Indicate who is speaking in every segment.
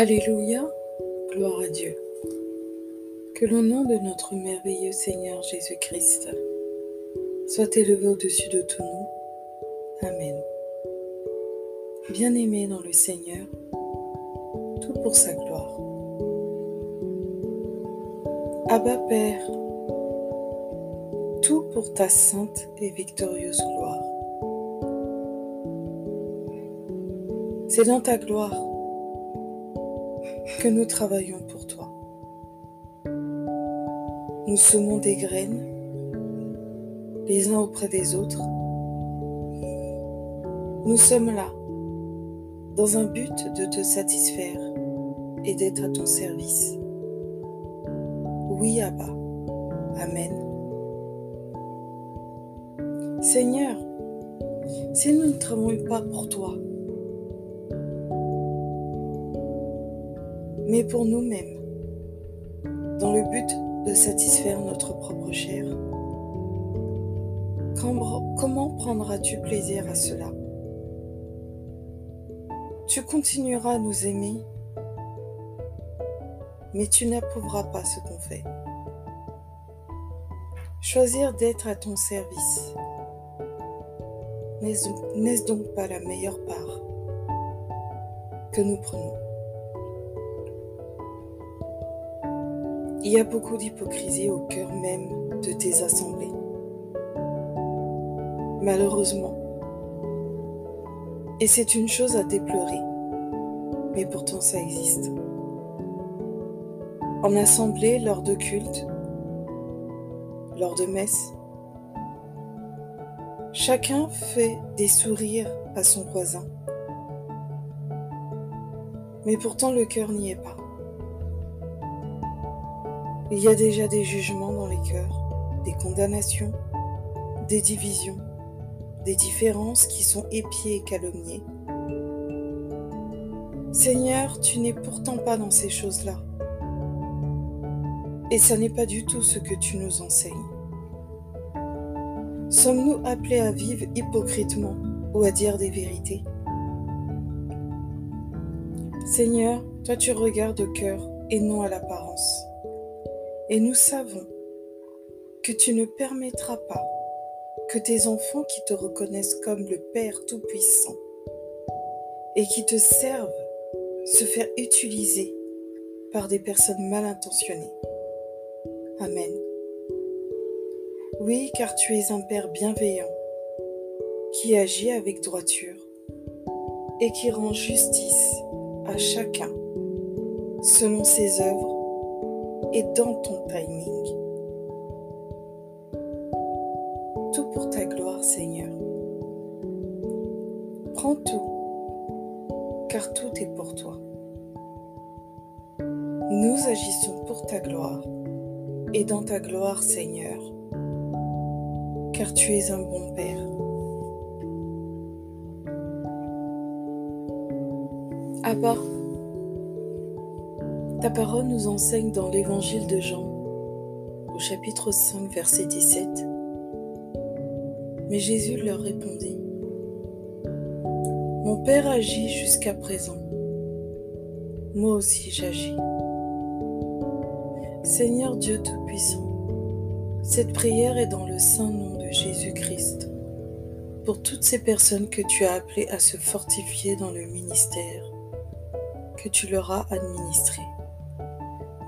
Speaker 1: Alléluia, gloire à Dieu. Que le nom de notre merveilleux Seigneur Jésus-Christ soit élevé au-dessus de tout nom. Amen. Bien-aimé dans le Seigneur, tout pour sa gloire. Abba Père, tout pour ta sainte et victorieuse gloire. C'est dans ta gloire que nous travaillons pour toi. Nous semons des graines les uns auprès des autres. Nous sommes là dans un but de te satisfaire et d'être à ton service. Oui, Abba. Amen. Seigneur, si nous ne travaillons pas pour toi, mais pour nous-mêmes, dans le but de satisfaire notre propre chair. Comment prendras-tu plaisir à cela? Tu continueras à nous aimer, mais tu n'approuveras pas ce qu'on fait. Choisir d'être à ton service, n'est-ce donc pas la meilleure part que nous prenons? Il y a beaucoup d'hypocrisie au cœur même de tes assemblées. Malheureusement. Et c'est une chose à déplorer. Mais pourtant ça existe. En assemblée, lors de culte, lors de messe, chacun fait des sourires à son voisin. Mais pourtant le cœur n'y est pas. Il y a déjà des jugements dans les cœurs, des condamnations, des divisions, des différences qui sont épiées et calomniées. Seigneur, tu n'es pourtant pas dans ces choses-là. Et ça n'est pas du tout ce que tu nous enseignes. Sommes-nous appelés à vivre hypocritement ou à dire des vérités? Seigneur, toi tu regardes au cœur et non à l'apparence. Et nous savons que tu ne permettras pas que tes enfants qui te reconnaissent comme le Père Tout-Puissant et qui te servent se faire utiliser par des personnes mal intentionnées. Amen. Oui, car tu es un Père bienveillant qui agit avec droiture et qui rend justice à chacun selon ses œuvres et dans ton timing. Tout pour ta gloire, Seigneur. Prends tout, car tout est pour toi. Nous agissons pour ta gloire et dans ta gloire, Seigneur, car tu es un bon Père. Abba, ta parole nous enseigne dans l'évangile de Jean, au chapitre 5, verset 17. Mais Jésus leur répondit, Mon Père agit jusqu'à présent, moi aussi j'agis. Seigneur Dieu Tout-Puissant, cette prière est dans le saint nom de Jésus-Christ pour toutes ces personnes que tu as appelées à se fortifier dans le ministère que tu leur as administré.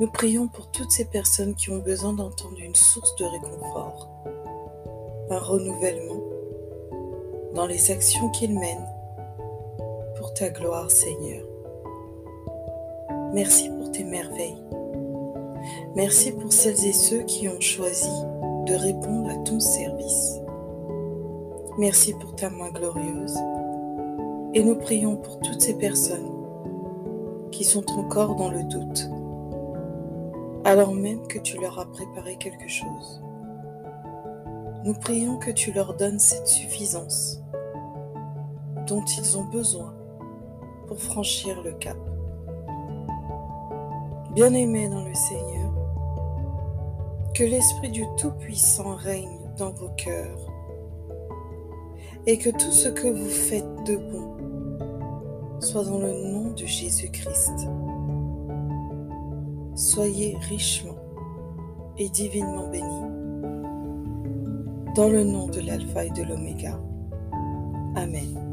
Speaker 1: Nous prions pour toutes ces personnes qui ont besoin d'entendre une source de réconfort, un renouvellement dans les actions qu'ils mènent pour ta gloire Seigneur. Merci pour tes merveilles. Merci pour celles et ceux qui ont choisi de répondre à ton service. Merci pour ta main glorieuse. Et nous prions pour toutes ces personnes qui sont encore dans le doute alors même que tu leur as préparé quelque chose. Nous prions que tu leur donnes cette suffisance dont ils ont besoin pour franchir le cap. Bien-aimés dans le Seigneur, que l'Esprit du Tout-Puissant règne dans vos cœurs et que tout ce que vous faites de bon soit dans le nom de Jésus-Christ. Soyez richement et divinement bénis. Dans le nom de l'Alpha et de l'Oméga. Amen.